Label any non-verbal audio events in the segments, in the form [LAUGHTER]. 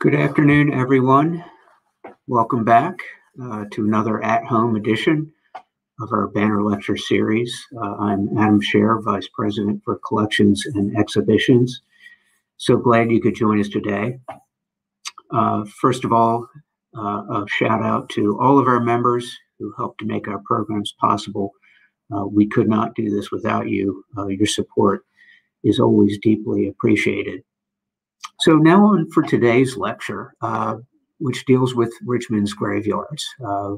Good afternoon, everyone. Welcome back uh, to another at home edition of our banner lecture series. Uh, I'm Adam Scher, Vice President for Collections and Exhibitions. So glad you could join us today. Uh, first of all, uh, a shout out to all of our members who helped to make our programs possible. Uh, we could not do this without you. Uh, your support is always deeply appreciated. So now on for today's lecture, uh, which deals with Richmond's graveyards. Uh,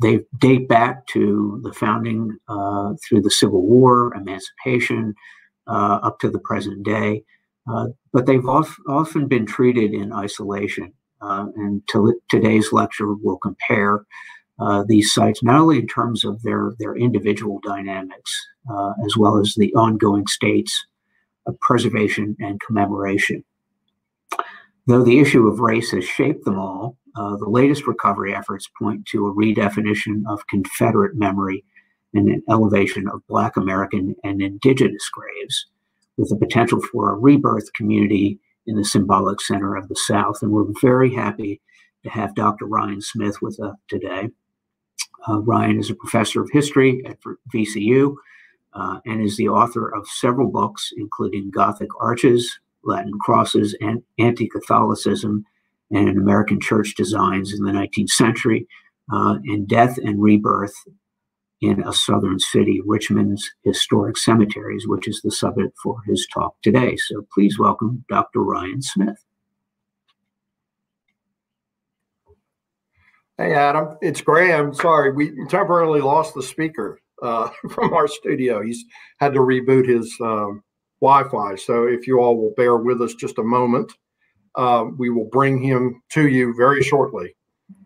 they date back to the founding uh, through the Civil War, emancipation, uh, up to the present day. Uh, but they've of, often been treated in isolation. Uh, and to, today's lecture will compare these sites not only in terms of their, their individual dynamics, as well as the ongoing states of preservation and commemoration. Though the issue of race has shaped them all, uh, the latest recovery efforts point to a redefinition of Confederate memory and an elevation of Black American and Indigenous graves, with the potential for a rebirth community in the symbolic center of the South. And we're very happy to have Dr. Ryan Smith with us today. Uh, Ryan is a professor of history at VCU uh, and is the author of several books, including Gothic Arches, Latin crosses, and anti Catholicism, and American church designs in the 19th century, uh, and death and rebirth in a southern city, Richmond's historic cemeteries, which is the subject for his talk today. So please welcome Dr. Ryan Smith. Hey, Adam, it's Graham. Sorry, we temporarily lost the speaker uh, [LAUGHS] from our studio. He's had to reboot his um, Wi-Fi. So if you all will bear with us just a moment, uh, we will bring him to you very shortly.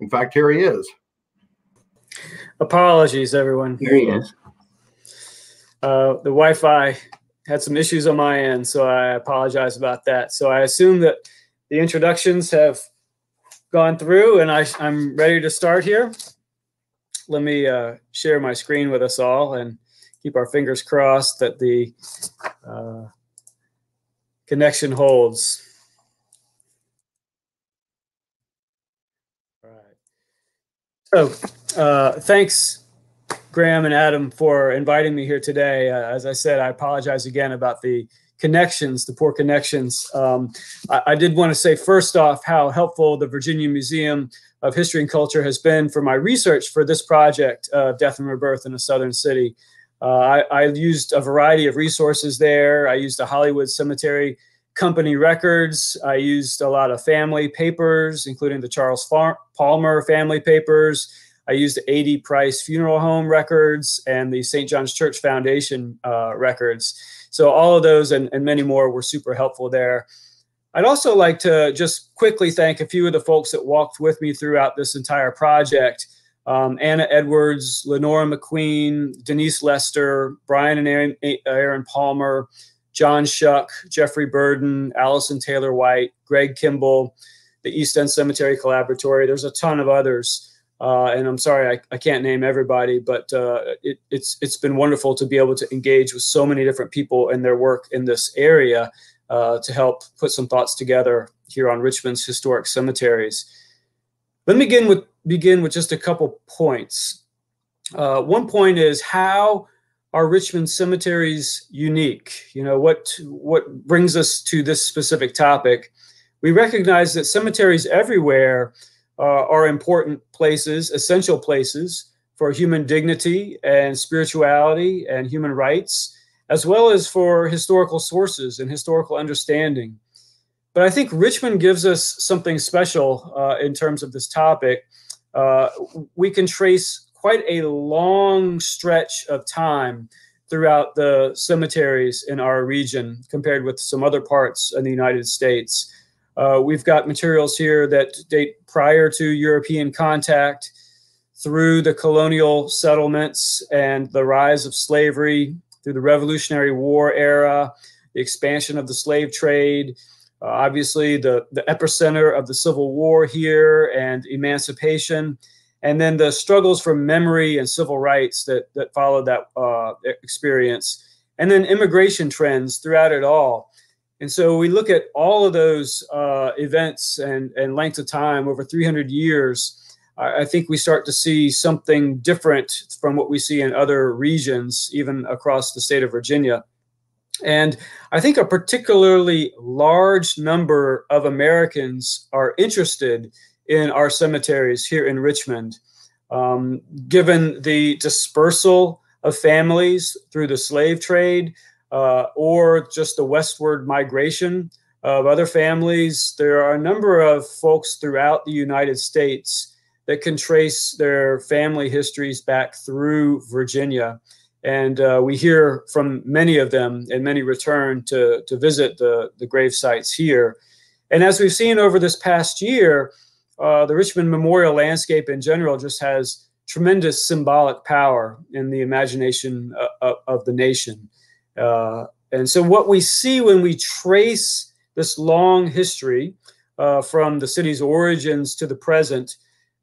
In fact, here he is. Apologies, everyone. Here he is. Uh, the Wi-Fi had some issues on my end, so I apologize about that. So I assume that the introductions have gone through, and I, am ready to start here. Let me uh, share my screen with us all and keep our fingers crossed that the uh, connection holds. So, uh, thanks, Graham and Adam, for inviting me here today. Uh, as I said, I apologize again about the connections, the poor connections. Um, I, I, did want to say first off how helpful the Virginia Museum of History and Culture has been for my research for this project, uh, Death and Rebirth in a Southern City. Uh, I, I, used a variety of resources there. I used the Hollywood Cemetery Company records. I used a lot of family papers, including the Charles Far- Palmer family papers. I used the A.D. Price Funeral Home records and the St. John's Church Foundation uh, records. So all of those and, and many more were super helpful there. I'd also like to just quickly thank a few of the folks that walked with me throughout this entire project um, Anna Edwards, Lenora McQueen, Denise Lester, Brian and Erin, Erin Palmer, John Shuck, Jeffrey Burden, Allison Taylor White, Greg Kimball, the East End Cemetery Collaboratory. There's a ton of others. Uh, and I'm sorry I, I, can't name everybody, but uh, it, it's it's been wonderful to be able to engage with so many different people and their work in this area uh, to help put some thoughts together here on Richmond's historic cemeteries. Let me begin with begin with just a couple points. Uh, one point is how are Richmond cemeteries unique? You know what what brings us to this specific topic. We recognize that cemeteries everywhere uh, are important places, essential places for human dignity and spirituality and human rights, as well as for historical sources and historical understanding. But I think Richmond gives us something special uh, in terms of this topic. Uh, we can trace quite a long stretch of time throughout the cemeteries in our region compared with some other parts in the United States. Uh, we've got materials here that date prior to European contact through the colonial settlements and the rise of slavery, through the Revolutionary War era, the expansion of the slave trade, uh, obviously, the, the epicenter of the Civil War here and emancipation, and then the struggles for memory and civil rights that, that followed that uh, experience, and then immigration trends throughout it all. And so we look at all of those uh, events and, and length of time over 300 years. I, think we start to see something different from what we see in other regions, even across the state of Virginia. And I think a particularly large number of Americans are interested in our cemeteries here in Richmond, um, given the dispersal of families through the slave trade uh, or just the westward migration of other families. There are a number of folks throughout the United States that can trace their family histories back through Virginia. And uh, we hear from many of them, and many return to, to visit the, the grave sites here. And as we've seen over this past year, uh, the Richmond Memorial landscape in general just has tremendous symbolic power in the imagination of, uh, of, of the nation. Uh, and so, what we see when we trace this long history uh, from the city's origins to the present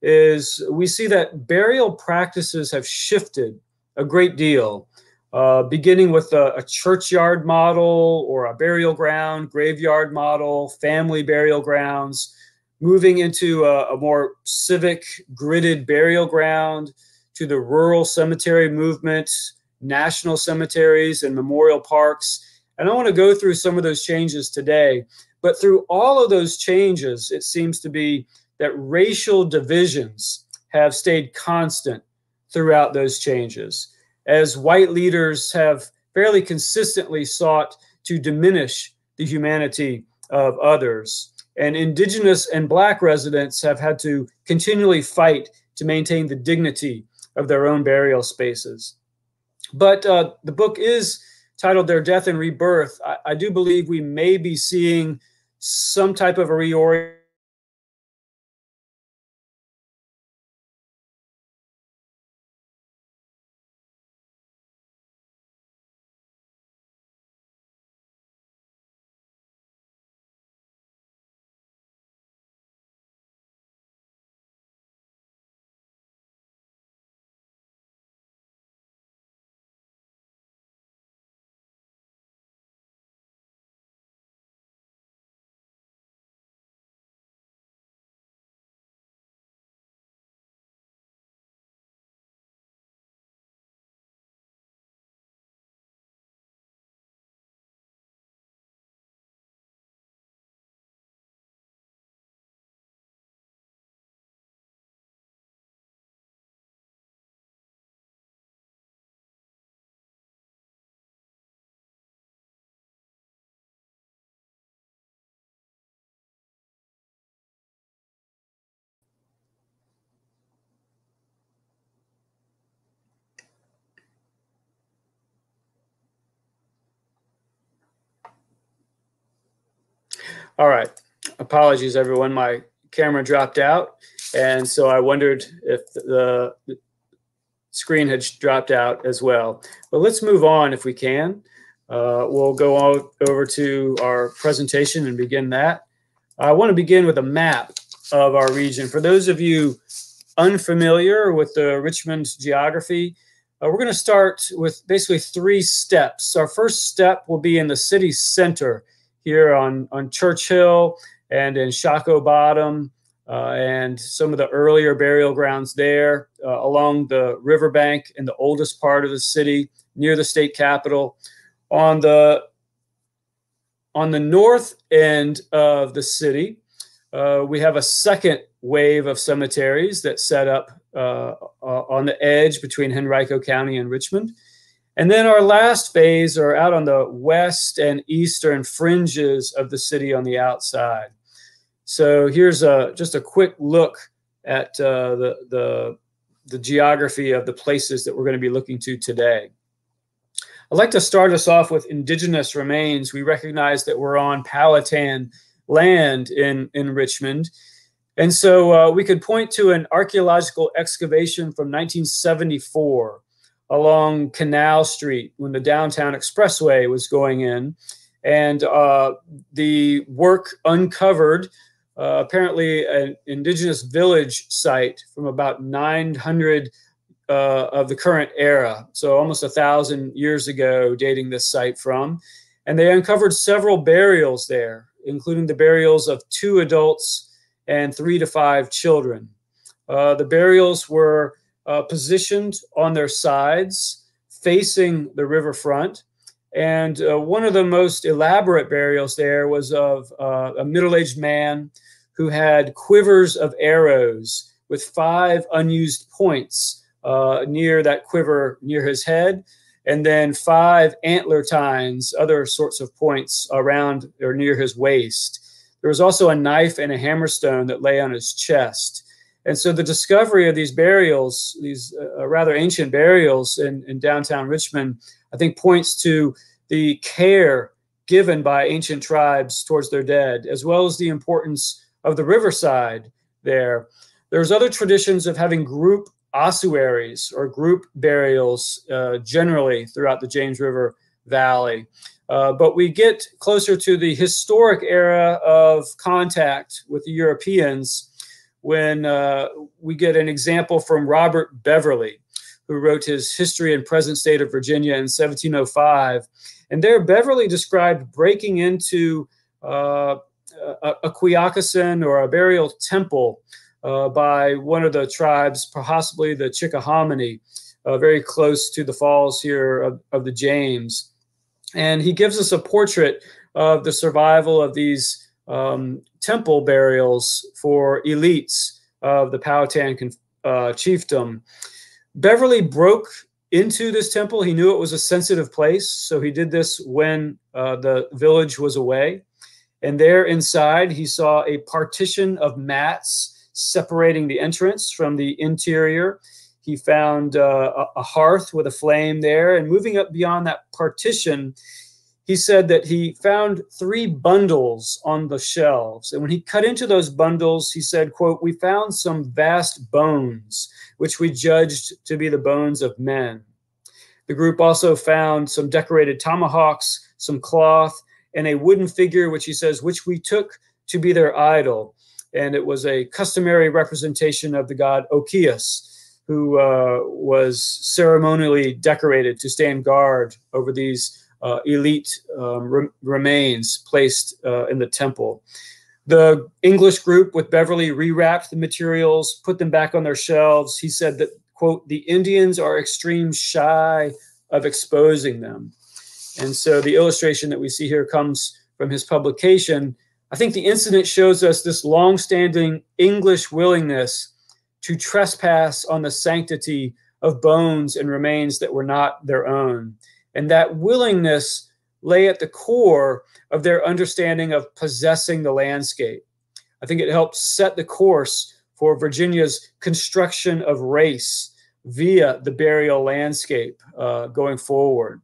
is we see that burial practices have shifted a great deal, uh, beginning with a, a, churchyard model or a burial ground, graveyard model, family burial grounds, moving into a, a more civic, gridded burial ground to the rural cemetery movement national cemeteries and memorial parks. And I want to go through some of those changes today. But through all of those changes, it seems to be that racial divisions have stayed constant throughout those changes, as white leaders have fairly consistently sought to diminish the humanity of others. And indigenous and black residents have had to continually fight to maintain the dignity of their own burial spaces. But uh, the book is titled Their Death and Rebirth. I, I do believe we may be seeing some type of a reorientation All right. Apologies, everyone. My camera dropped out. And so I wondered if the screen had dropped out as well. But let's move on if we can. Uh, we'll go over to our presentation and begin that. I want to begin with a map of our region. For those of you unfamiliar with the Richmond geography, uh, we're going to start with basically three steps. Our first step will be in the city center here on, on Church Hill and in Shockoe Bottom uh, and some of the earlier burial grounds there uh, along the riverbank in the oldest part of the city near the state capitol. On the on the north end of the city, uh, we have a second wave of cemeteries that set up uh, on the edge between Henrico County and Richmond. And then our last phase are out on the west and eastern fringes of the city on the outside. So here's a, just a quick look at uh, the, the, the geography of the places that we're going to be looking to today. I'd like to start us off with indigenous remains. We recognize that we're on Powhatan land in, in Richmond. And so uh, we could point to an archaeological excavation from 1974 along Canal Street when the downtown expressway was going in. And uh, the work uncovered uh, apparently an indigenous village site from about 900 uh, of the current era. So almost a thousand years ago, dating this site from. And they uncovered several burials there, including the burials of two adults and three to five children. Uh, the burials were uh, positioned on their sides, facing the riverfront. And uh, one of the most elaborate burials there was of uh, a middle aged man who had quivers of arrows with five unused points uh, near that quiver near his head, and then five antler tines, other sorts of points around or near his waist. There was also a knife and a hammerstone that lay on his chest. And so the discovery of these burials, these uh, rather ancient burials in, in downtown Richmond, I think points to the care given by ancient tribes towards their dead, as well as the importance of the riverside there. There's other traditions of having group ossuaries or group burials uh, generally throughout the James River Valley. Uh, but we get closer to the historic era of contact with the Europeans when uh, we get an example from Robert Beverly, who wrote his History and Present State of Virginia in 1705. And there, Beverly described breaking into uh, a, a or a burial temple uh, by one of the tribes, possibly the Chickahominy, uh, very close to the falls here of, of the James. And he gives us a portrait of the survival of these um, temple burials for elites of the Powhatan uh, chiefdom. Beverly broke into this temple. He knew it was a sensitive place, so he did this when uh, the village was away. And there inside, he saw a partition of mats separating the entrance from the interior. He found uh, a hearth with a flame there, and moving up beyond that partition, he said that he found three bundles on the shelves. And when he cut into those bundles he said quote we found some vast bones which we judged to be the bones of men. The group also found some decorated tomahawks some cloth and a wooden figure which he says which we took to be their idol. And it was a customary representation of the god okeus who uh, was ceremonially decorated to stand guard over these uh, elite um, re- remains placed uh, in the temple. The English group with Beverly rewrapped the materials, put them back on their shelves. He said that, quote, the Indians are extreme shy of exposing them. And so the illustration that we see here comes from his publication. I think the incident shows us this long-standing English willingness to trespass on the sanctity of bones and remains that were not their own. And that willingness lay at the core of their understanding of possessing the landscape. I think it helped set the course for Virginia's construction of race via the burial landscape uh, going forward.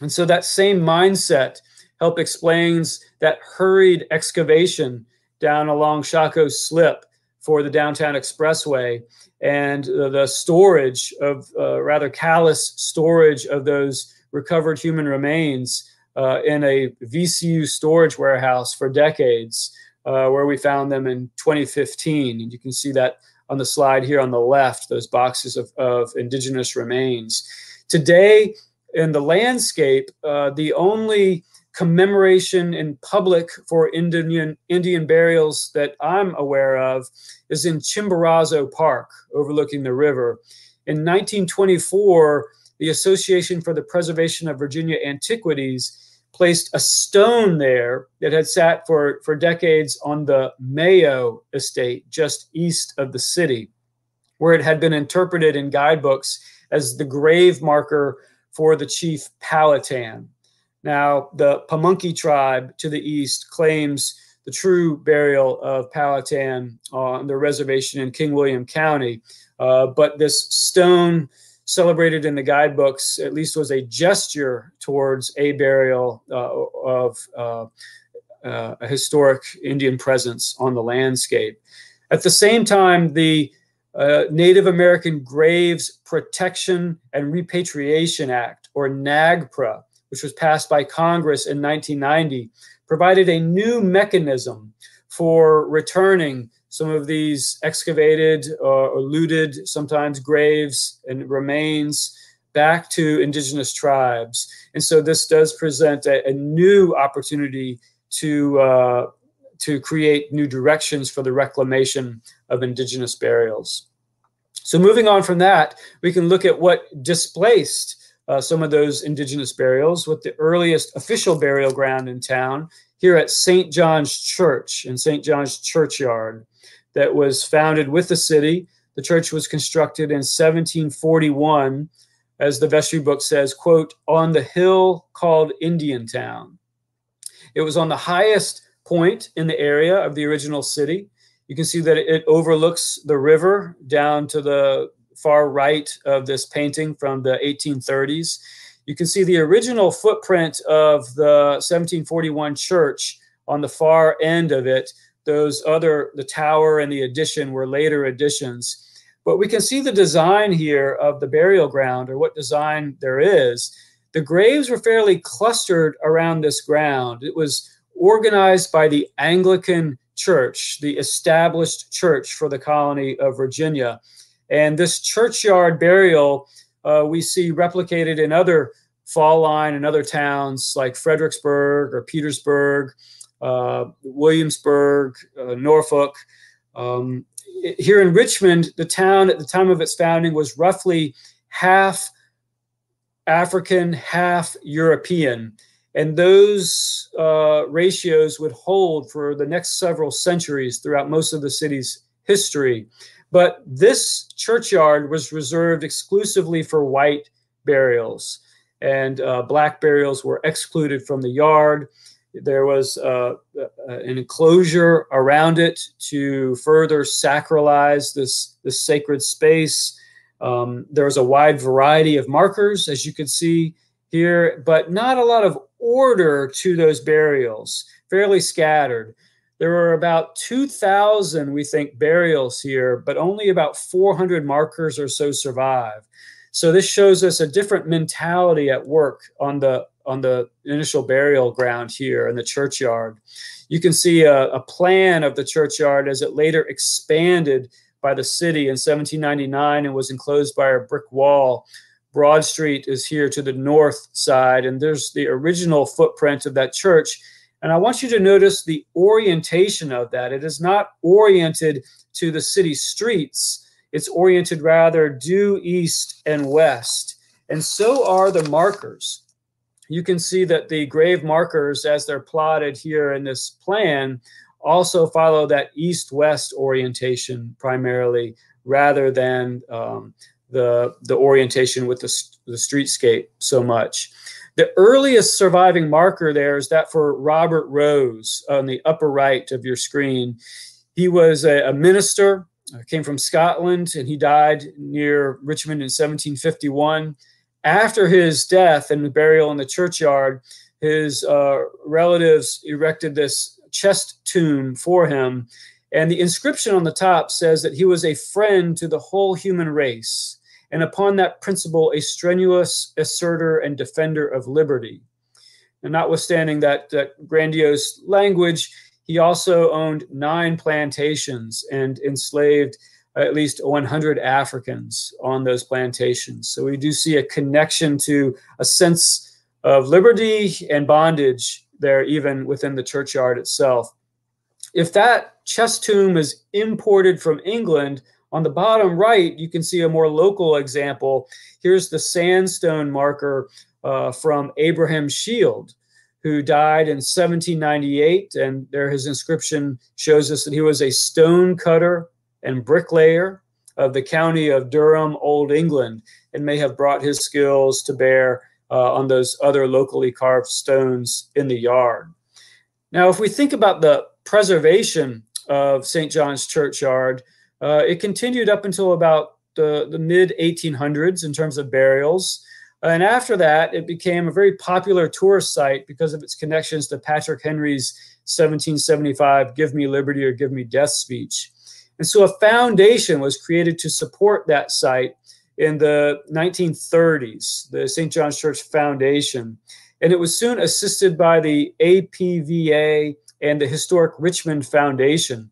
And so that same mindset help explains that hurried excavation down along Shockoe Slip for the downtown expressway and the storage of uh, rather callous storage of those recovered human remains uh, in a VCU storage warehouse for decades, uh, where we found them in 2015. And you can see that on the slide here on the left, those boxes of, of indigenous remains. Today, in the landscape, uh, the only commemoration in public for Indian Indian burials that I'm aware of is in Chimborazo Park, overlooking the river. In 1924, the Association for the Preservation of Virginia Antiquities placed a stone there that had sat for, for decades on the Mayo estate just east of the city, where it had been interpreted in guidebooks as the grave marker for the chief Powhatan. Now, the Pamunkey tribe to the east claims the true burial of Powhatan on the reservation in King William County. Uh, but this stone celebrated in the guidebooks at least was a gesture towards a burial uh, of uh, uh, a historic Indian presence on the landscape. At the same time, the uh, Native American Graves Protection and Repatriation Act, or NAGPRA, which was passed by Congress in 1990, provided a new mechanism for returning some of these excavated uh, or looted, sometimes graves and remains back to indigenous tribes. And so this does present a, a new opportunity to uh, to create new directions for the reclamation of indigenous burials. So moving on from that, we can look at what displaced uh, some of those indigenous burials with the earliest official burial ground in town here at St. John's Church in St. John's Churchyard that was founded with the city. The church was constructed in 1741, as the vestry book says, quote, on the hill called Indiantown. It was on the highest point in the area of the original city. You can see that it overlooks the river down to the far right of this painting from the 1830s. You can see the original footprint of the 1741 church on the far end of it. Those other, the tower and the addition were later additions. But we can see the design here of the burial ground or what design there is. The graves were fairly clustered around this ground. It was organized by the Anglican Church, the established church for the colony of Virginia. And this churchyard burial uh, we see replicated in other fall line and other towns like Fredericksburg or Petersburg, Williamsburg, uh, Norfolk. Um, here in Richmond, the town at the time of its founding was roughly half African, half European. And those uh, ratios would hold for the next several centuries throughout most of the city's history. But this churchyard was reserved exclusively for white burials, and uh, black burials were excluded from the yard. There was uh, uh an enclosure around it to further sacralize this, this sacred space. Um, there was a wide variety of markers, as you can see here, but not a lot of order to those burials, fairly scattered. There were about 2,000, we think, burials here, but only about 400 markers or so survive. So this shows us a different mentality at work on the on the initial burial ground here in the churchyard. You can see a, a plan of the churchyard as it later expanded by the city in 1799 and was enclosed by a brick wall Broad Street is here to the north side, and there's the original footprint of that church. And I want you to notice the orientation of that. It is not oriented to the city streets, it's oriented rather due east and west. And so are the markers. You can see that the grave markers, as they're plotted here in this plan, also follow that east west orientation primarily rather than um, the the orientation with the, the streetscape so much. The earliest surviving marker there is that for Robert Rose on the upper right of your screen. He was a, a minister, uh, came from Scotland, and he died near Richmond in 1751. After his death and burial in the churchyard, his uh, relatives erected this chest tomb for him. And the inscription on the top says that he was a friend to the whole human race and upon that principle, a strenuous asserter and defender of liberty. And notwithstanding that, that grandiose language, he also owned nine plantations and enslaved at least 100 Africans on those plantations. So we do see a connection to a sense of liberty and bondage there, even within the churchyard itself. If that chest tomb is imported from England, on the bottom right, you can see a more local example. Here's the sandstone marker uh, from Abraham Shield, who died in 1798. And there his inscription shows us that he was a stone cutter and bricklayer of the county of Durham, Old England, and may have brought his skills to bear uh, on those other locally carved stones in the yard. Now, if we think about the preservation of St. John's Churchyard, uh, it continued up until about the, the mid 1800s in terms of burials. And after that, it became a very popular tourist site because of its connections to Patrick Henry's 1775 Give Me Liberty or Give Me Death speech. And so a foundation was created to support that site in the 1930s, the St. John's Church Foundation. And it was soon assisted by the APVA and the Historic Richmond Foundation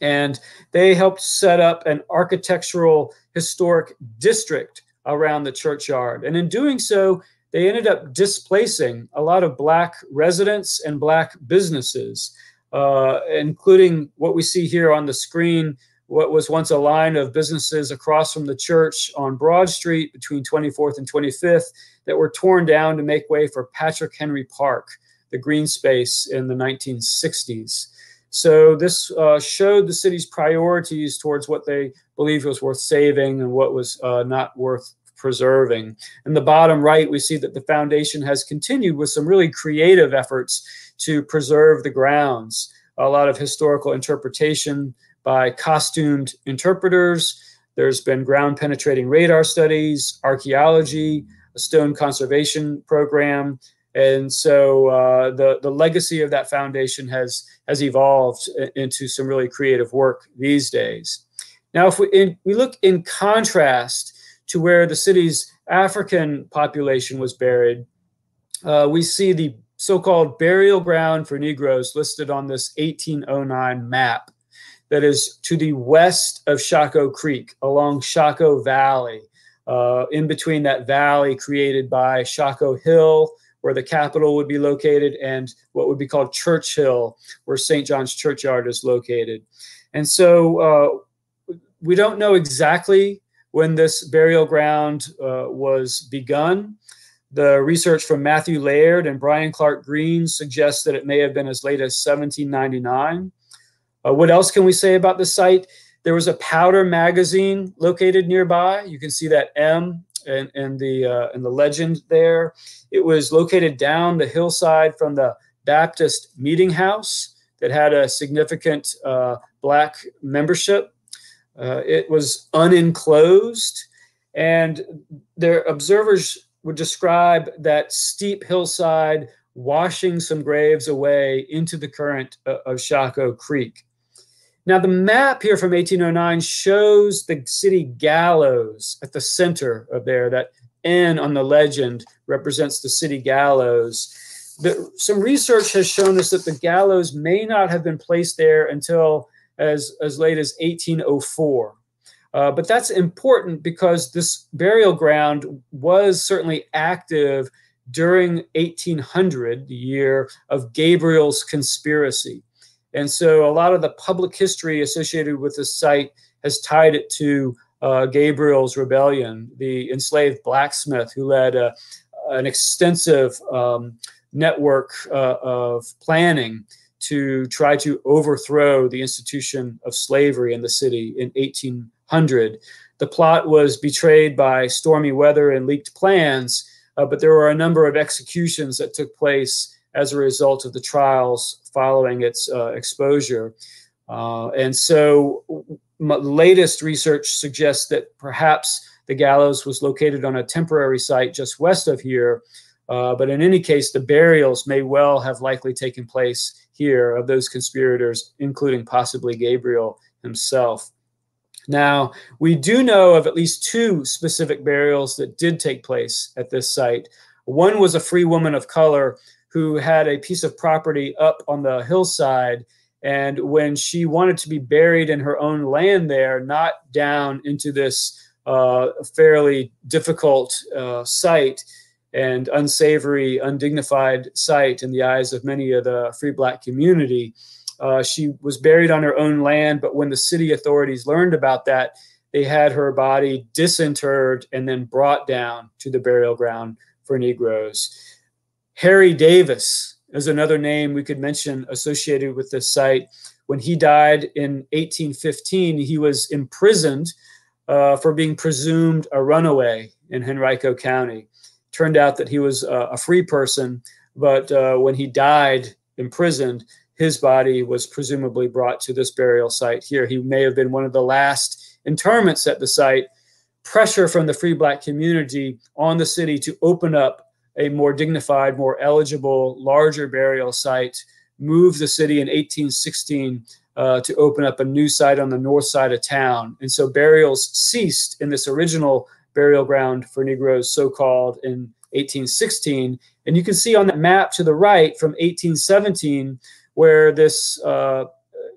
and they helped set up an architectural historic district around the churchyard. And in doing so, they ended up displacing a lot of Black residents and Black businesses, uh, including what we see here on the screen what was once a line of businesses across from the church on Broad Street between 24th and 25th that were torn down to make way for Patrick Henry Park, the green space in the 1960s. So this uh, showed the city's priorities towards what they believed was worth saving and what was uh, not worth preserving. In the bottom right, we see that the foundation has continued with some really creative efforts to preserve the grounds. A lot of historical interpretation by costumed interpreters. There's been ground penetrating radar studies, archaeology, a stone conservation program. And so uh, the, the legacy of that foundation has, has evolved into some really creative work these days. Now, if we, in, we look in contrast to where the city's African population was buried, uh, we see the so called burial ground for Negroes listed on this 1809 map that is to the west of Shockoe Creek along Shockoe Valley, uh, in between that valley created by Shockoe Hill, where the Capitol would be located, and what would be called Church Hill, where St. John's Churchyard is located. And so uh, we don't know exactly when this burial ground uh, was begun. The research from Matthew Laird and Brian Clark Green suggests that it may have been as late as 1799. Uh, what else can we say about the site? There was a powder magazine located nearby. You can see that M and, and the uh, and the legend there. It was located down the hillside from the Baptist Meeting House that had a significant uh, black membership. Uh, it was unenclosed, and their observers would describe that steep hillside washing some graves away into the current uh, of Shockoe Creek. Now, the map here from 1809 shows the city gallows at the center of there. That N on the legend represents the city gallows. The, some research has shown us that the gallows may not have been placed there until as, as late as 1804. Uh, but that's important because this burial ground was certainly active during 1800, the year of Gabriel's conspiracy. And so a lot of the public history associated with this site has tied it to uh, Gabriel's rebellion, the enslaved blacksmith who led a, an extensive um, network uh, of planning to try to overthrow the institution of slavery in the city in 1800. The plot was betrayed by stormy weather and leaked plans, uh, but there were a number of executions that took place as a result of the trials following its uh, exposure. Uh, and so, latest research suggests that perhaps the gallows was located on a temporary site just west of here. Uh, but in any case, the burials may well have likely taken place here of those conspirators, including possibly Gabriel himself. Now, we do know of at least two specific burials that did take place at this site. One was a free woman of color who had a piece of property up on the hillside. And when she wanted to be buried in her own land there, not down into this uh, fairly difficult uh, site and unsavory, undignified site in the eyes of many of the free black community, uh, she was buried on her own land. But when the city authorities learned about that, they had her body disinterred and then brought down to the burial ground for Negroes. Harry Davis is another name we could mention associated with this site. When he died in 1815, he was imprisoned uh, for being presumed a runaway in Henrico County. Turned out that he was uh, a free person, but uh, when he died imprisoned, his body was presumably brought to this burial site here. He may have been one of the last interments at the site. Pressure from the free black community on the city to open up a more dignified, more eligible, larger burial site, moved the city in 1816 uh, to open up a new site on the north side of town. And so burials ceased in this original burial ground for Negroes, so called, in 1816. And you can see on that map to the right from 1817 where this uh,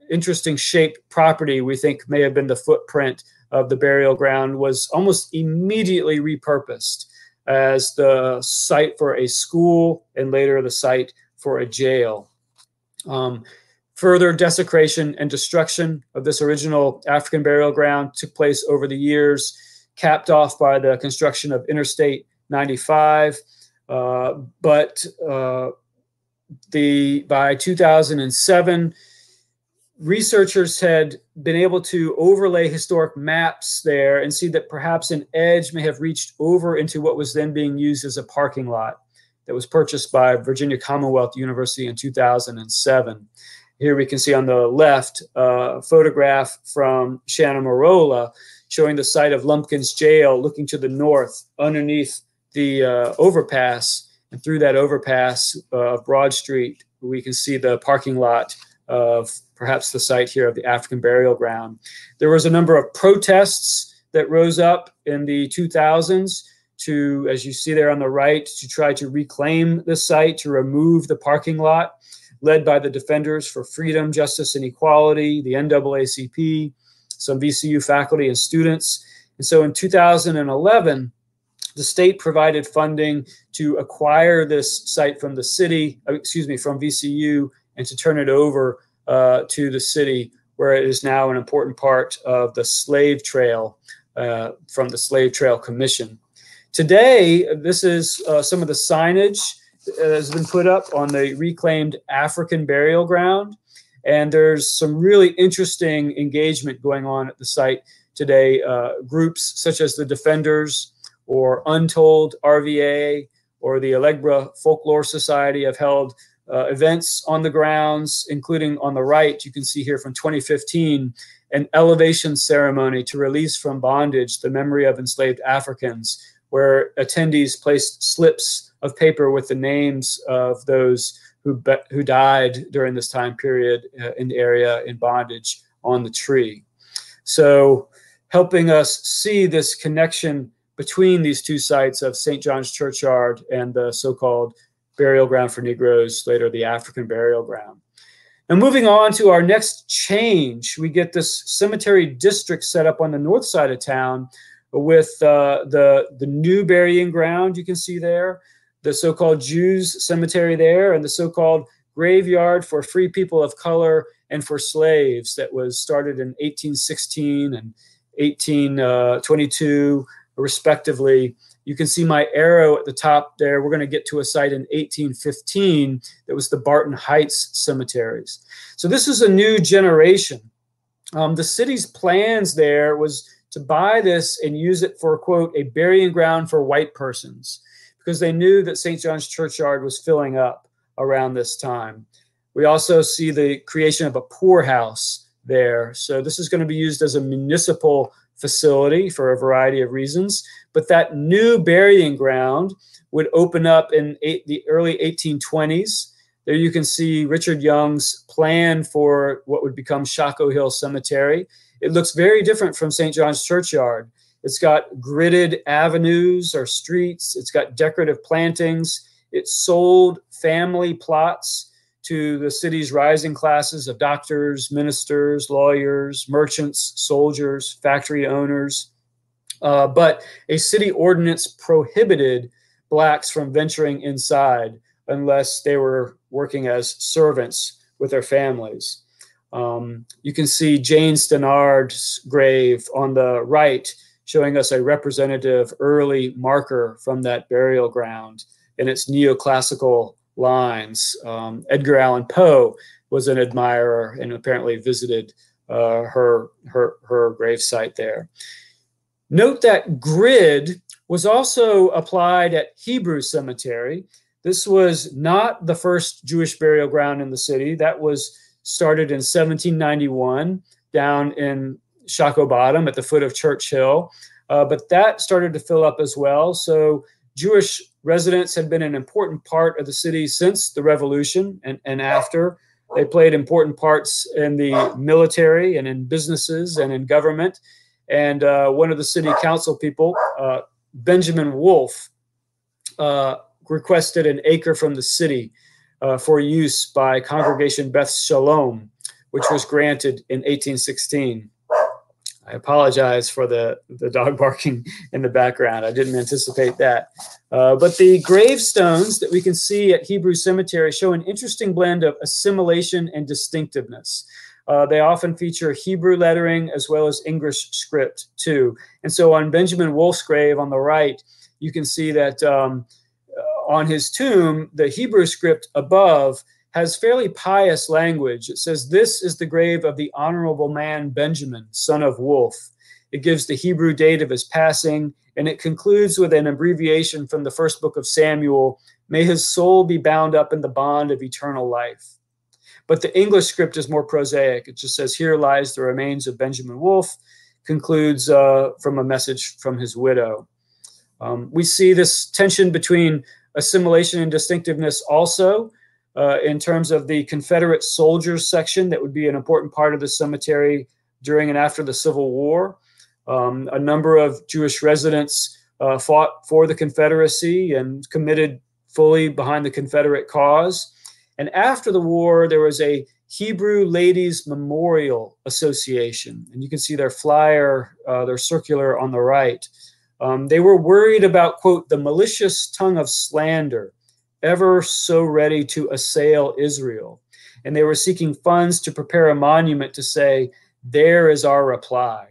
interesting shaped property we think may have been the footprint of the burial ground was almost immediately repurposed as the site for a school and later the site for a jail. Um, further desecration and destruction of this original African burial ground took place over the years, capped off by the construction of Interstate 95. Uh, but uh, the by 2007, researchers had been able to overlay historic maps there and see that perhaps an edge may have reached over into what was then being used as a parking lot that was purchased by Virginia Commonwealth University in 2007. Here we can see on the left a photograph from Shannon Marola showing the site of Lumpkins Jail looking to the north underneath the uh, overpass. And through that overpass uh, of Broad Street, we can see the parking lot of perhaps the site here of the African burial ground. There was a number of protests that rose up in the 2000s to, as you see there on the right, to try to reclaim the site, to remove the parking lot, led by the Defenders for Freedom, Justice, and Equality, the NAACP, some VCU faculty and students. And so in 2011, the state provided funding to acquire this site from the city, uh, excuse me, from VCU, and to turn it over uh, to the city, where it is now an important part of the slave trail uh, from the Slave Trail Commission. Today, this is uh, some of the signage that has been put up on the reclaimed African burial ground. And there's some really interesting engagement going on at the site today. Uh, groups such as the Defenders or Untold RVA or the Elegba Folklore Society have held uh, events on the grounds, including on the right, you can see here from 2015, an elevation ceremony to release from bondage the memory of enslaved Africans, where attendees placed slips of paper with the names of those who, who died during this time period uh, in the area in bondage on the tree. So, helping us see this connection between these two sites of St. John's Churchyard and the so called burial ground for Negroes, later the African burial ground. And moving on to our next change, we get this cemetery district set up on the north side of town with uh, the, the new burying ground you can see there, the so called Jews cemetery there, and the so called graveyard for free people of color and for slaves that was started in 1816 and 1822, uh, respectively. You can see my arrow at the top there. We're going to get to a site in 1815 that was the Barton Heights cemeteries. So this is a new generation. Um, the city's plans there was to buy this and use it for, quote, a burying ground for white persons because they knew that St. John's Churchyard was filling up around this time. We also see the creation of a poorhouse there. So this is going to be used as a municipal facility for a variety of reasons. But that new burying ground would open up in eight, the early 1820s. There you can see Richard Young's plan for what would become Shockoe Hill Cemetery. It looks very different from St. John's Churchyard. It's got gridded avenues or streets, it's got decorative plantings. It sold family plots to the city's rising classes of doctors, ministers, lawyers, merchants, soldiers, factory owners. Uh, but a city ordinance prohibited blacks from venturing inside unless they were working as servants with their families. Um, you can see Jane Stanard's grave on the right, showing us a representative early marker from that burial ground in its neoclassical lines. Um, Edgar Allan Poe was an admirer and apparently visited uh, her her her gravesite there. Note that grid was also applied at Hebrew Cemetery. This was not the first Jewish burial ground in the city. That was started in 1791 down in Shockoe Bottom at the foot of Church Hill. Uh, but that started to fill up as well. So Jewish residents had been an important part of the city since the revolution and, and after. They played important parts in the military and in businesses and in government. And uh, one of the city council people, uh, Benjamin Wolf, uh, requested an acre from the city uh, for use by Congregation Beth Shalom, which was granted in 1816. I apologize for the, the dog [LAUGHS] barking in the background. I didn't anticipate that. Uh, but the gravestones that we can see at Hebrew Cemetery show an interesting blend of assimilation and distinctiveness. Uh, they often feature Hebrew lettering as well as English script too. And so on Benjamin Wolf's grave on the right, you can see that um, uh, on his tomb, the Hebrew script above has fairly pious language. It says, This is the grave of the honorable man Benjamin, son of Wolf. It gives the Hebrew date of his passing, and it concludes with an abbreviation from the first book of Samuel May his soul be bound up in the bond of eternal life. But the English script is more prosaic. It just says, Here lies the remains of Benjamin Wolf, concludes uh, from a message from his widow. Um, we see this tension between assimilation and distinctiveness also uh, in terms of the Confederate soldiers section that would be an important part of the cemetery during and after the Civil War. Um, a number of Jewish residents uh, fought for the Confederacy and committed fully behind the Confederate cause. And after the war, there was a Hebrew Ladies Memorial Association, and you can see their flyer, uh, their circular on the right. Um, they were worried about, quote, the malicious tongue of slander ever so ready to assail Israel. And they were seeking funds to prepare a monument to say, There is our reply.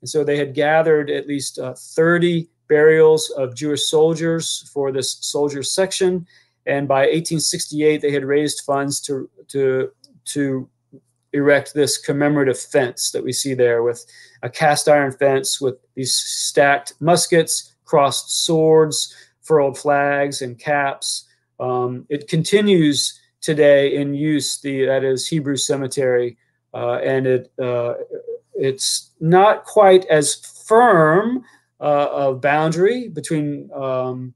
And so they had gathered at least uh, 30 burials of Jewish soldiers for this soldiers section. And by 1868, they had raised funds to, to, to erect this commemorative fence that we see there with a cast iron fence with these stacked muskets, crossed swords, furled flags, and caps. Um, it continues today in use. The that is Hebrew Cemetery, uh, and it uh, it's not quite as firm uh, a boundary between um,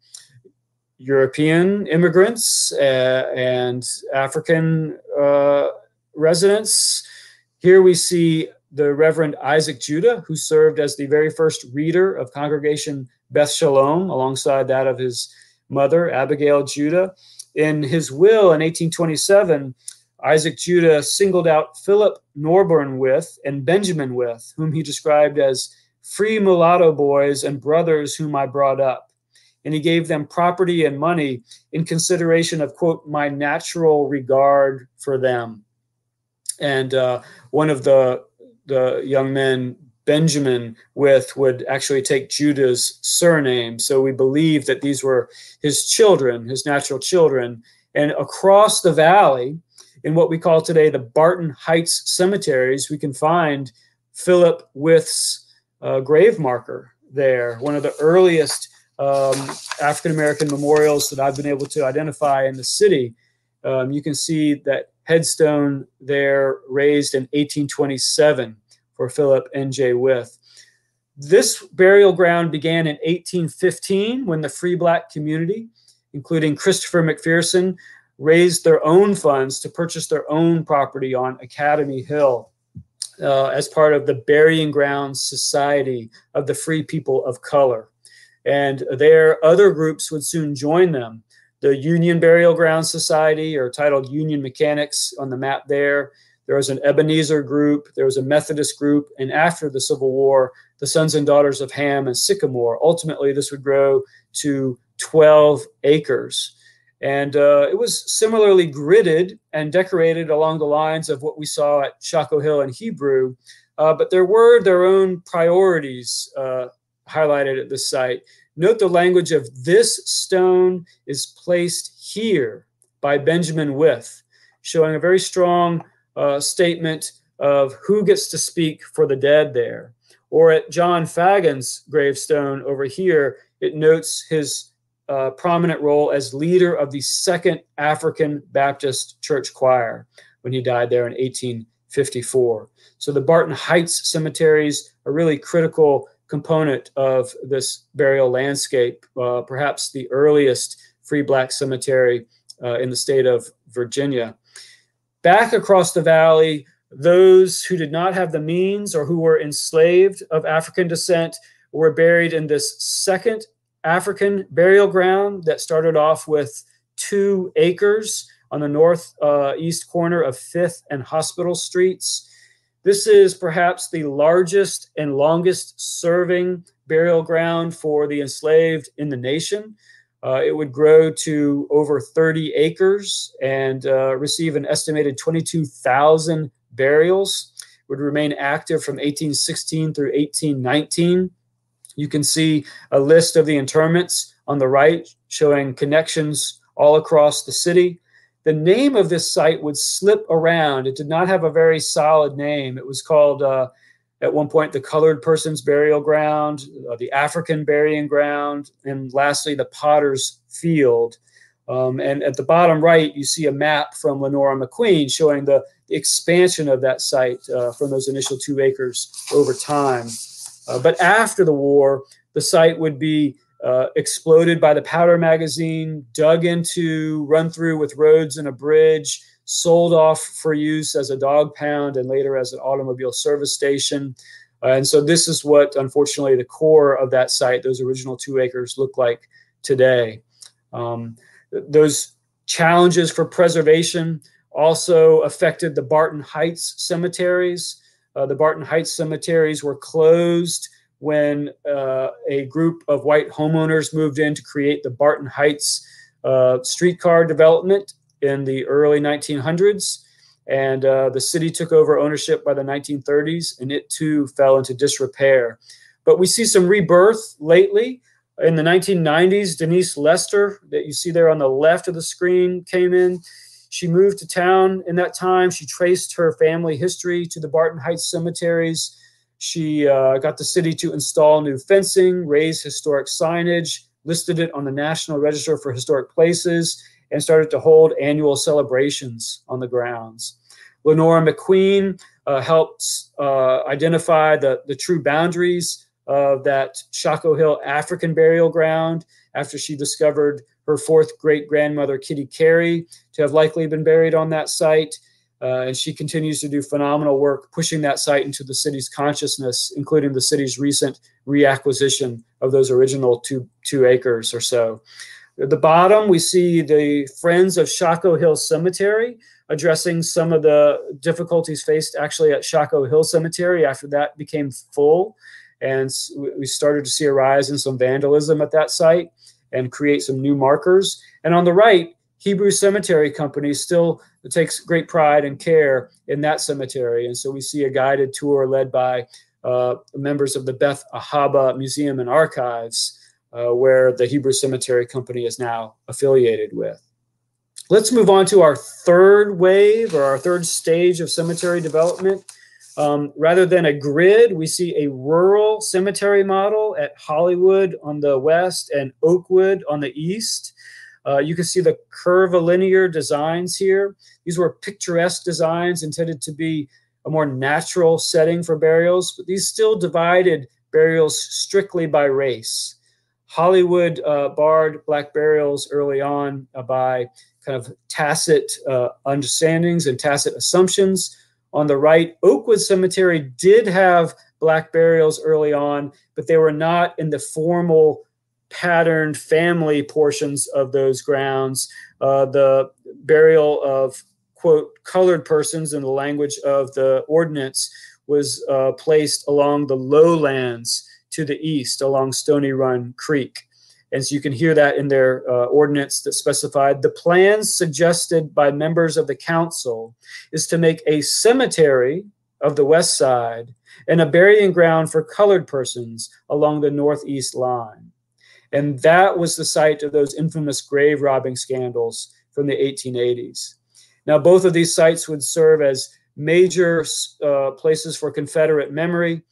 European immigrants uh, and African uh, residents. Here we see the Reverend Isaac Judah, who served as the very first reader of Congregation Beth Shalom, alongside that of his mother, Abigail Judah. In his will in 1827, Isaac Judah singled out Philip Norburn Wyth and Benjamin Wyth, whom he described as free mulatto boys and brothers whom I brought up. And he gave them property and money in consideration of, quote, my natural regard for them. And uh, one of the, the young men Benjamin Wyth would actually take Judah's surname. So we believe that these were his children, his natural children. And across the valley, in what we call today the Barton Heights cemeteries, we can find Philip Wyth's uh, grave marker there, one of the earliest um, African American memorials that I've been able to identify in the city. Um, you can see that headstone there raised in 1827 for Philip N.J. Wyth. This burial ground began in 1815 when the free black community, including Christopher McPherson, raised their own funds to purchase their own property on Academy Hill uh, as part of the Burying Ground Society of the Free People of Color. And there, other groups would soon join them. The Union Burial Ground Society, or titled Union Mechanics on the map there, there was an Ebenezer group, there was a Methodist group, and after the Civil War, the Sons and Daughters of Ham and Sycamore. Ultimately, this would grow to 12 acres. And uh, it was similarly gridded and decorated along the lines of what we saw at Shockoe Hill and Hebrew. Uh, but there were their own priorities uh, highlighted at this site. Note the language of this stone is placed here by Benjamin Wyth, showing a very strong uh, statement of who gets to speak for the dead there. Or at John Fagan's gravestone over here, it notes his uh, prominent role as leader of the Second African Baptist Church Choir when he died there in 1854. So the Barton Heights cemeteries are really critical component of this burial landscape, uh, perhaps the earliest free black cemetery uh, in the state of Virginia. Back across the valley, those who did not have the means or who were enslaved of African descent were buried in this second African burial ground that started off with two acres on the north uh, east corner of Fifth and Hospital Streets. This is perhaps the largest and longest serving burial ground for the enslaved in the nation. Uh, it would grow to over 30 acres and uh, receive an estimated 22,000 burials. Would remain active from 1816 through 1819. You can see a list of the interments on the right showing connections all across the city. The name of this site would slip around. It did not have a very solid name. It was called, uh, at one point, the Colored Person's Burial Ground, uh, the African Burying Ground, and lastly, the Potter's Field. Um, and at the bottom right, you see a map from Lenora McQueen showing the, expansion of that site uh, from those initial two acres over time. Uh, but after the war, the site would be uh, exploded by the powder magazine, dug into, run through with roads and a bridge, sold off for use as a dog pound and later as an automobile service station. Uh, and so this is what, unfortunately, the core of that site, those original two acres, look like today. Um, those challenges for preservation also affected the Barton Heights cemeteries. Uh, the Barton Heights cemeteries were closed when uh, a group of white homeowners moved in to create the Barton Heights uh, streetcar development in the early 1900s. And uh, the city took over ownership by the 1930s, and it too fell into disrepair. But we see some rebirth lately. In the 1990s, Denise Lester, that you see there on the left of the screen, came in. She moved to town in that time. She traced her family history to the Barton Heights cemeteries she uh, got the city to install new fencing, raise historic signage, listed it on the National Register for Historic Places, and started to hold annual celebrations on the grounds. Lenora McQueen uh, helped uh, identify the, the true boundaries of that Shockoe Hill African burial ground after she discovered her fourth great grandmother, Kitty Carey, to have likely been buried on that site. Uh, and she continues to do phenomenal work pushing that site into the city's consciousness, including the city's recent reacquisition of those original two, two acres or so. At the bottom, we see the Friends of Shockoe Hill Cemetery addressing some of the difficulties faced actually at Shockoe Hill Cemetery after that became full. And we started to see a rise in some vandalism at that site and create some new markers. And on the right, Hebrew Cemetery Company still takes great pride and care in that cemetery. And so we see a guided tour led by uh, members of the Beth Ahaba Museum and Archives, uh, where the Hebrew Cemetery Company is now affiliated with. Let's move on to our third wave or our third stage of cemetery development. Um, rather than a grid, we see a rural cemetery model at Hollywood on the west and Oakwood on the east. Uh, you can see the curvilinear designs here. These were picturesque designs intended to be a more natural setting for burials, but these still divided burials strictly by race. Hollywood uh, barred black burials early on uh, by kind of tacit uh, understandings and tacit assumptions. On the right, Oakwood Cemetery did have black burials early on, but they were not in the formal patterned family portions of those grounds. Uh, the burial of, quote, colored persons in the language of the ordinance was uh, placed along the lowlands to the east, along Stony Run Creek. And so you can hear that in their uh, ordinance that specified the plans suggested by members of the council is to make a cemetery of the west side and a burying ground for colored persons along the northeast line. And that was the site of those infamous grave robbing scandals from the 1880s. Now, both of these sites would serve as major uh, places for Confederate memory,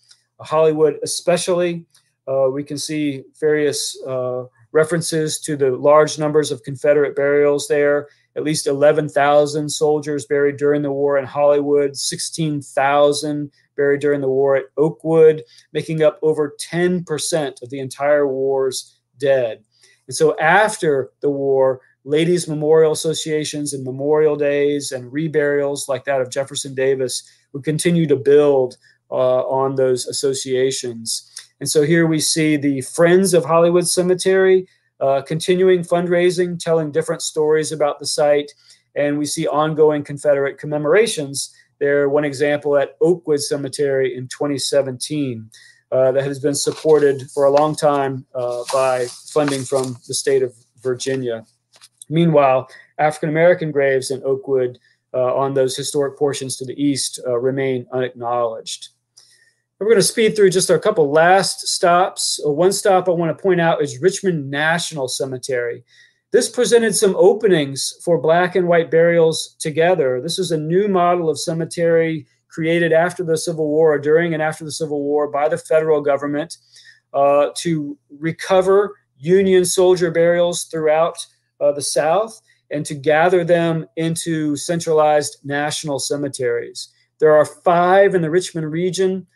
Hollywood especially. Uh, we can see various uh, references to the large numbers of Confederate burials there. At least 11,000 soldiers buried during the war in Hollywood, 16,000 buried during the war at Oakwood, making up over 10% of the entire war's dead. And so after the war, ladies' memorial associations and memorial days and reburials like that of Jefferson Davis would continue to build uh, on those associations. And so here we see the Friends of Hollywood Cemetery uh, continuing fundraising, telling different stories about the site. And we see ongoing Confederate commemorations there. One example at Oakwood Cemetery in 2017 uh, that has been supported for a long time uh, by funding from the state of Virginia. Meanwhile, African American graves in Oakwood uh, on those historic portions to the east uh, remain unacknowledged. We're going to speed through just a couple last stops. Uh, one stop I want to point out is Richmond National Cemetery. This presented some openings for black and white burials together. This is a new model of cemetery created after the Civil War, during and after the Civil War, by the federal government uh, to recover Union soldier burials throughout uh, the South and to gather them into centralized national cemeteries. There are five in the Richmond region.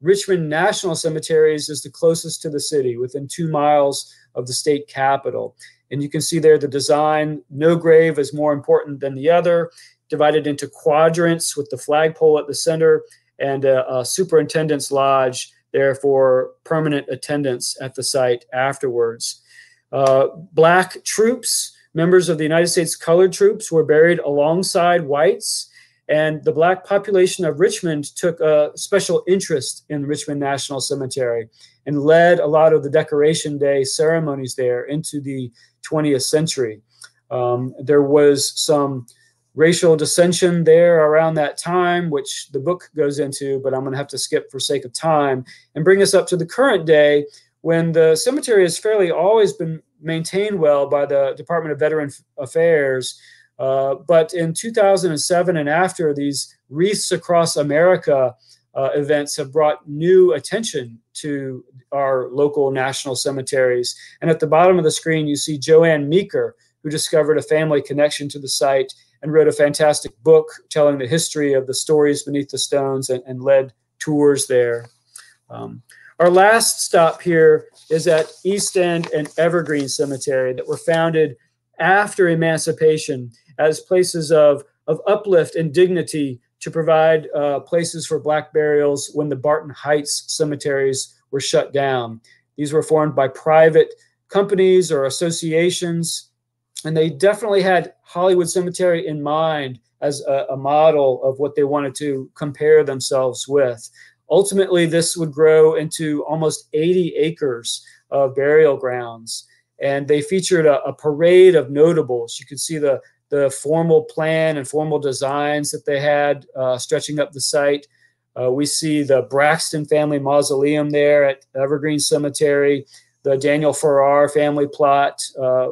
Richmond National Cemeteries is the closest to the city, within two miles of the state capital. And you can see there the design. No grave is more important than the other divided into quadrants with the flagpole at the center and a, a superintendent's lodge there for permanent attendance at the site afterwards. Uh, black troops, members of the United States colored troops, were buried alongside whites. And the black population of Richmond took a special interest in Richmond National Cemetery and led a lot of the Decoration Day ceremonies there into the 20th century. Um, there was some racial dissension there around that time, which the book goes into, but I'm going to have to skip for sake of time and bring us up to the current day when the cemetery has fairly always been maintained well by the Department of Veteran Affairs. Uh, but in 2007 and after, these Wreaths Across America uh, events have brought new attention to our local national cemeteries. And at the bottom of the screen, you see Joanne Meeker, who discovered a family connection to the site and wrote a fantastic book telling the history of the stories beneath the stones and, and led tours there. Um, our last stop here is at East End and Evergreen Cemetery that were founded after emancipation as places of, of uplift and dignity to provide uh, places for black burials when the Barton Heights cemeteries were shut down. These were formed by private companies or associations and they definitely had Hollywood Cemetery in mind as a, a, model of what they wanted to compare themselves with. Ultimately, this would grow into almost 80 acres of burial grounds, and they featured a, a parade of notables. You could see the the formal plan and formal designs that they had uh, stretching up the site. Uh, we see the Braxton family mausoleum there at Evergreen Cemetery, the Daniel Farrar family plot, uh,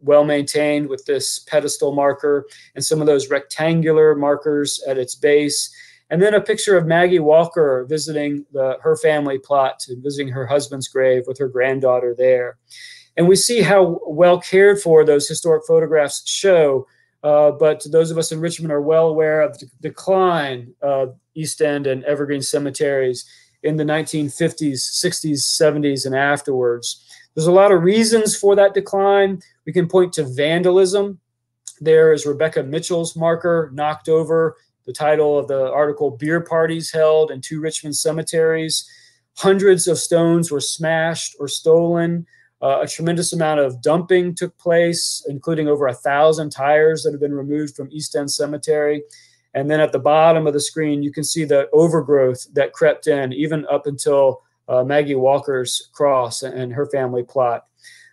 well maintained with this pedestal marker and some of those rectangular markers at its base. And then a picture of Maggie Walker visiting the, her family plot and visiting her husband's grave with her granddaughter there. And we see how well cared for those historic photographs show. Uh, but those of us in Richmond are well aware of the decline of East End and Evergreen cemeteries in the 1950s, 60s, 70s, and afterwards. There's a lot of reasons for that decline. We can point to vandalism. There is Rebecca Mitchell's marker knocked over. The title of the article Beer Parties Held in Two Richmond Cemeteries. Hundreds of stones were smashed or stolen. Uh, a tremendous amount of dumping took place, including over a thousand tires that have been removed from East End Cemetery. And then at the bottom of the screen, you can see the overgrowth that crept in, even up until uh, Maggie Walker's cross and her family plot.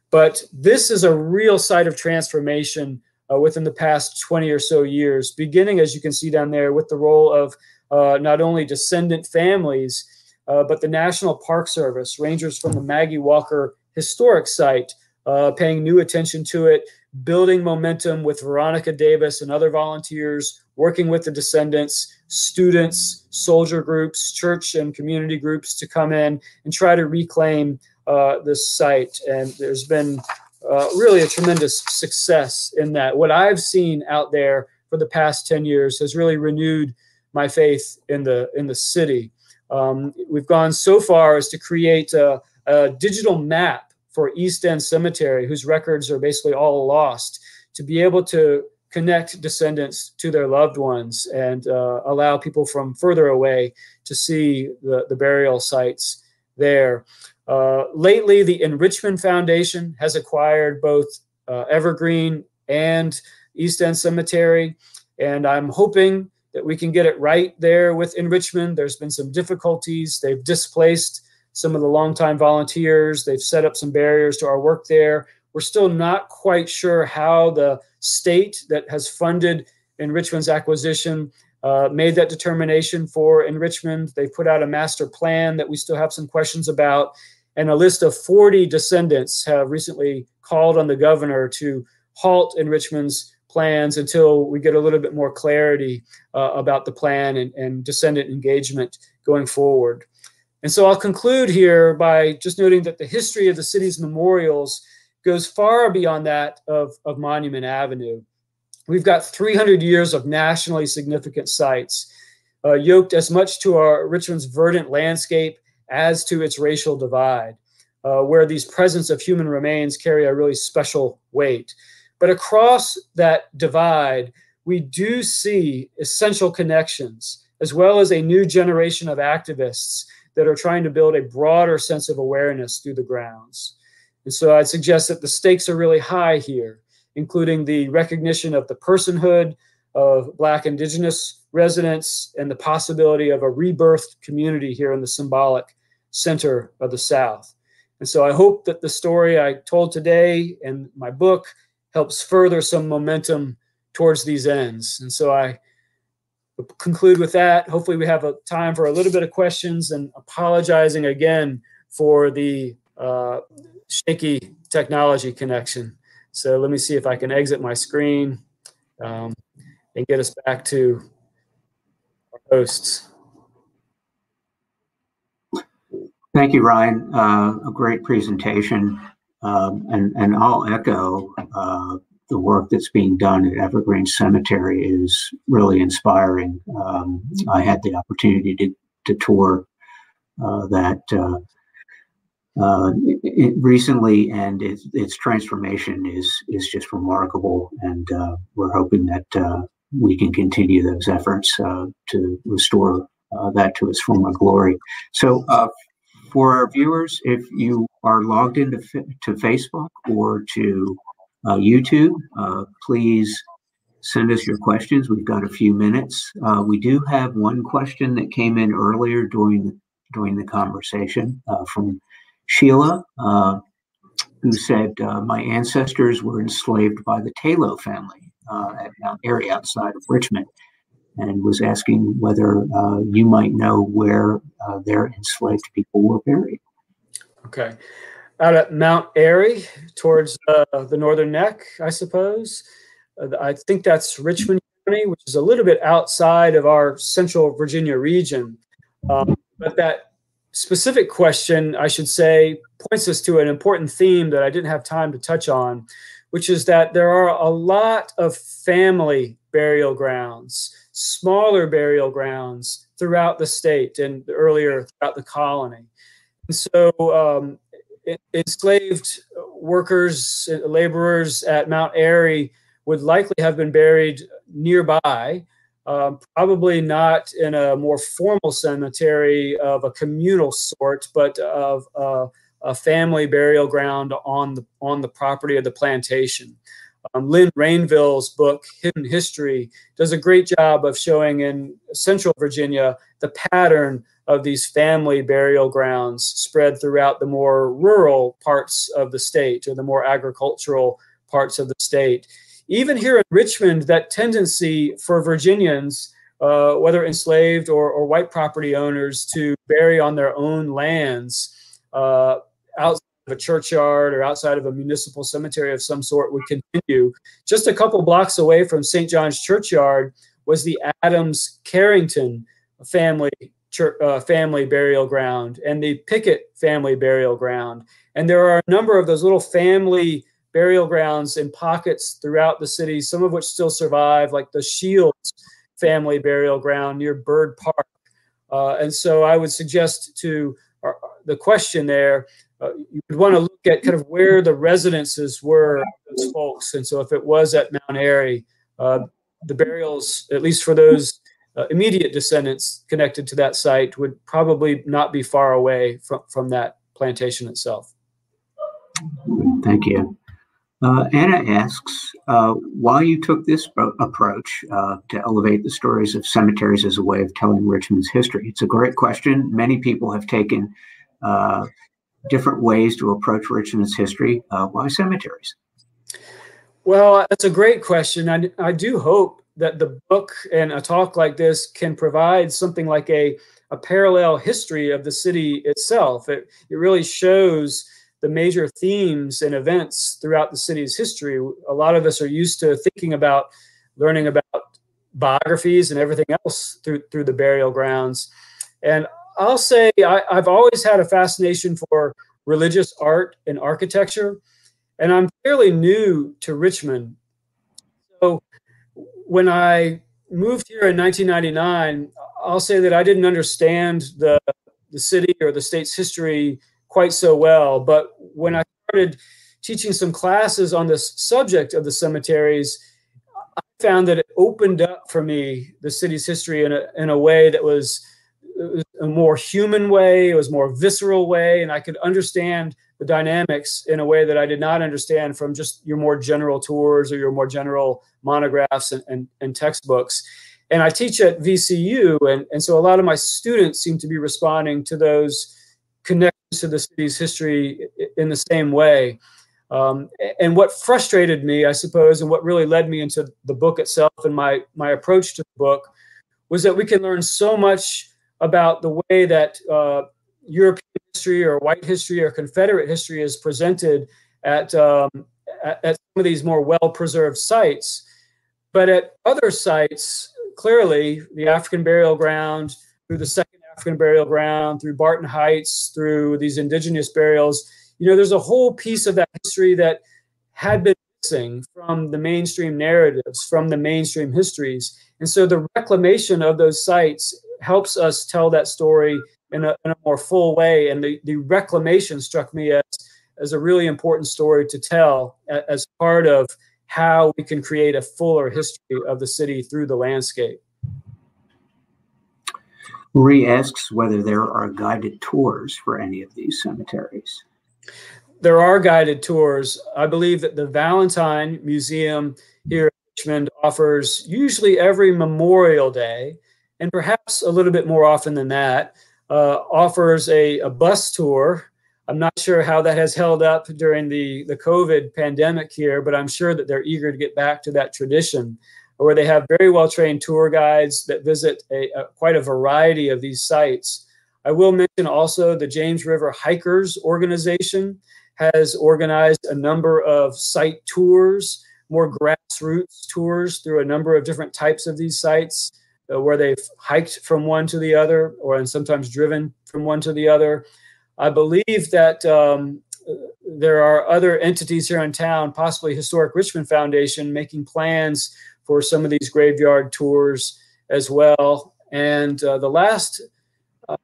But this is a real site of transformation uh, within the past 20 or so years, beginning, as you can see down there, with the role of uh, not only descendant families, uh, but the National Park Service, rangers from the Maggie Walker Historic Site, uh, paying new attention to it, building momentum with Veronica Davis and other volunteers, working with the descendants, students, soldier groups, church and community groups to come in and try to reclaim uh, this site. And there's been uh, really a tremendous success in that. What I've seen out there for the past 10 years has really renewed my faith in the in the city. Um, we've gone so far as to create a, a digital map for East End Cemetery, whose records are basically all lost, to be able to connect descendants to their loved ones and uh, allow people from further away to see the, the burial sites there. Uh, lately, the Enrichmond Foundation has acquired both uh, Evergreen and East End Cemetery, and I'm hoping that we can get it right there with Enrichmond. There's been some difficulties. They've displaced some of the longtime volunteers. They've set up some barriers to our work there. We're still not quite sure how the state that has funded Enrichmond's acquisition uh, made that determination for Enrichmond. They put out a master plan that we still have some questions about. And a list of 40 descendants have recently called on the governor to halt Enrichmond's plans until we get a little bit more clarity uh, about the plan and, and descendant engagement going forward. And so I'll conclude here by just noting that the history of the city's memorials goes far beyond that of, of Monument Avenue. We've got 300 years of nationally significant sites, uh, yoked as much to our Richmond's verdant landscape as to its racial divide, uh, where these presence of human remains carry a really special weight. But across that divide, we do see essential connections, as well as a new generation of activists that are trying to build a broader sense of awareness through the grounds. And so I'd suggest that the stakes are really high here, including the recognition of the personhood of Black Indigenous residents and the possibility of a rebirthed community here in the symbolic center of the South. And so I hope that the story I told today and my book helps further some momentum towards these ends. And so I conclude with that. Hopefully, we have a time for a little bit of questions and apologizing again for the uh, shaky technology connection. So let me see if I can exit my screen um, and get us back to our hosts. Thank you, Ryan. Uh, a great presentation. Um, and, and I'll echo uh, the work that's being done at Evergreen Cemetery is really inspiring. Um, I had the opportunity to, to tour uh, that uh, uh, it, recently, and its, its transformation is is just remarkable. And uh, we're hoping that uh, we can continue those efforts uh, to restore that to its former glory. So, for our viewers, if you are logged into to Facebook or to uh, YouTube. Uh, please send us your questions. We've got a few minutes. Uh, we do have one question that came in earlier during the, during the conversation uh, from Sheila, uh, who said, uh, "My ancestors were enslaved by the Taylor family at Mount Airy outside of Richmond." And was asking whether you might know where their enslaved people were buried. Okay out at Mount Airy towards uh, the northern neck, I suppose. Uh, I think that's Richmond County, which is a little bit outside of our central Virginia region. Um, but that specific question, I should say, points us to an important theme that I didn't have time to touch on, which is that there are a lot of family burial grounds, smaller burial grounds throughout the state and earlier throughout the colony. And so um, enslaved workers, laborers at Mount Airy would likely have been buried nearby, um, probably not in a more formal cemetery of a communal sort, but of uh, a family burial ground on the on the property of the plantation. Um, Lynn Rainville's book, Hidden History, does a great job of showing in central Virginia the pattern of these family burial grounds spread throughout the more rural parts of the state or the more agricultural parts of the state. Even here in Richmond, that tendency for Virginians, uh, whether enslaved or, or, white property owners, to bury on their own lands uh, outside of a churchyard or outside of a municipal cemetery of some sort would continue. Just a couple blocks away from St. John's Churchyard was the Adams Carrington family church, uh, family burial ground and the Pickett family burial ground. And there are a number of those little family burial grounds in pockets throughout the city, some of which still survive, like the Shields family burial ground near Byrd Park. Uh, and so I would suggest to our, uh, the question there, uh, you would want to look at kind of where the residences were those folks. And so if it was at Mount Airy, uh, the burials, at least for those uh, immediate descendants connected to that site would probably not be far away from, from that plantation itself. Thank you. Uh, Anna asks uh, why you took this approach uh, to elevate the stories of cemeteries as a way of telling Richmond's history. It's a great question. Many people have taken uh, different ways to approach Richmond's history. Uh, why cemeteries? Well, that's a great question. I, I do hope that the book and a talk like this can provide something like a, a parallel history of the city itself. It, it really shows the major themes and events throughout the city's history. A lot of us are used to thinking about learning about biographies and everything else through through the burial grounds. And I'll say I, I've always had a fascination for religious art and architecture, and I'm fairly new to Richmond. When I moved here in 1999, I'll say that I didn't understand the the city or the state's history quite so well. But when I started teaching some classes on this subject of the cemeteries, I found that it opened up for me the city's history in a, in a way that was a more human way, it was more visceral way, and I could understand the dynamics in a way that I did not understand from just your more general tours or your more general monographs and, and, and textbooks. And I teach at VCU, and, and so a lot of my students seem to be responding to those connections to the city's history in the same way. Um, and what frustrated me, I suppose, and what really led me into the book itself and my my approach to the book was that we can learn so much about the way that uh, European history or white history or Confederate history is presented at, um, at, at some of these more well preserved sites. But at other sites, clearly, the African burial ground through the Second African burial ground, through Barton Heights, through these indigenous burials. You know, there's a whole piece of that history that had been missing from the mainstream narratives, from the mainstream histories. And so the reclamation of those sites helps us tell that story in a, in a more full way. And the, the reclamation struck me as, as a really important story to tell as part of how we can create a fuller history of the city through the landscape. Marie asks whether there are guided tours for any of these cemeteries. There are guided tours. I believe that the Valentine Museum here in Richmond offers usually every Memorial Day, and perhaps a little bit more often than that, offers a, a bus tour. I'm not sure how that has held up during the, the COVID pandemic here, but I'm sure that they're eager to get back to that tradition where they have very well trained tour guides that visit a, a, quite a variety of these sites. I will mention also the James River Hikers organization has organized a number of site tours, more grassroots tours through a number of different types of these sites uh, where they've hiked from one to the other or and sometimes driven from one to the other. I believe that um, there are other entities here in town, possibly Historic Richmond Foundation, making plans for some of these graveyard tours as well. And uh, the last, uh,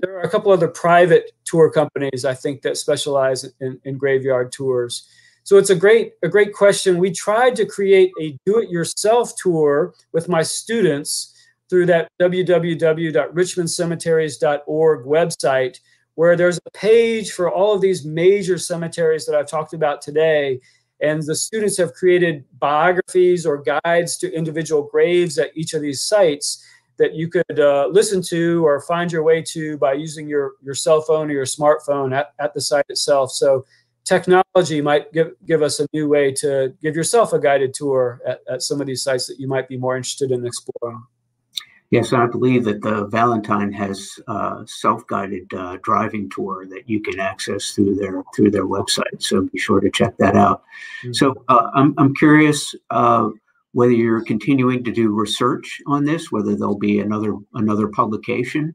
there are a couple other private tour companies I think that specialize in, in graveyard tours. So it's a great a great question. We tried to create a do-it-yourself tour with my students through that www.richmondcemeteries.org website where there's a page for all of these major cemeteries that I've talked about today and the students have created biographies or guides to individual graves at each of these sites that you could uh, listen to or find your way to by using your, your cell phone or your smartphone at, at the site itself. So technology might give, give us a new way to give yourself a guided tour at, at some of these sites that you might be more interested in exploring. Yes, I believe that the Valentine has a self-guided uh, driving tour that you can access through their through their website. So be sure to check that out. Mm-hmm. So uh, I'm I'm curious uh, whether you're continuing to do research on this, whether there'll be another another publication.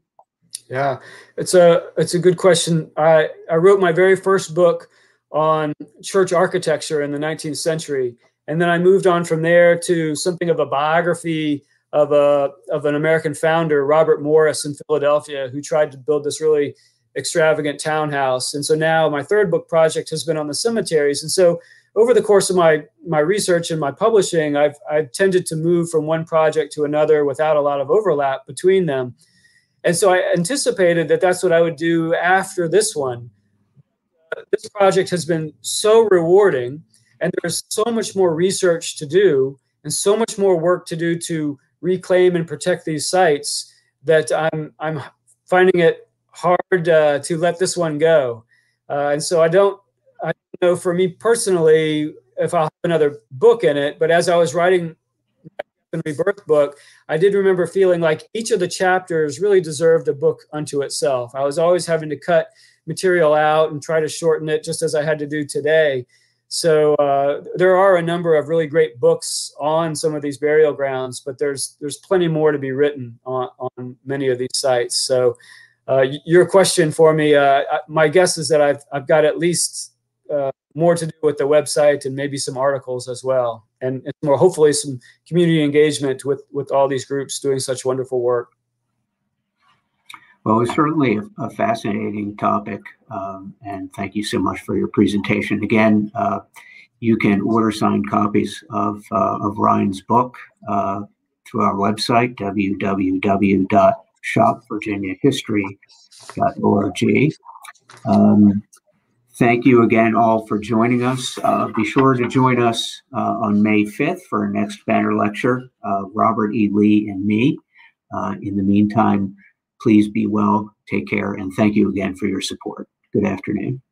Yeah, it's a it's a good question. I I wrote my very first book on church architecture in the 19th century, and then I moved on from there to something of a biography of a of an American founder, Robert Morris in Philadelphia, who tried to build this really extravagant townhouse. And so now my third book project has been on the cemeteries. And so over the course of my my research and my publishing, I've I've tended to move from one project to another without a lot of overlap between them. And so I anticipated that that's what I would do after this one. this project has been so rewarding and there's so much more research to do and so much more work to do to reclaim and protect these sites that I'm I'm finding it hard uh, to let this one go. Uh, and so I don't I don't know for me personally if I'll have another book in it, but as I was writing the rebirth book, I did remember feeling like each of the chapters really deserved a book unto itself. I was always having to cut material out and try to shorten it, just as I had to do today. So uh, there are a number of really great books on some of these burial grounds, but there's there's plenty more to be written on, on many of these sites. So uh, your question for me, uh, my guess is that I've I've got at least uh, more to do with the website and maybe some articles as well, and, and more hopefully some community engagement with with all these groups doing such wonderful work. Well, it's certainly a, a fascinating topic, um, and thank you so much for your presentation. Again, uh, you can order signed copies of, uh, of Ryan's book uh, through our website, www.shopvirginiahistory.org. Um, thank you again all for joining us. Uh, be sure to join us uh, on May 5th for our next banner lecture, uh, Robert E. Lee and me. in the meantime, Please be well, take care, and thank you again for your support. Good afternoon.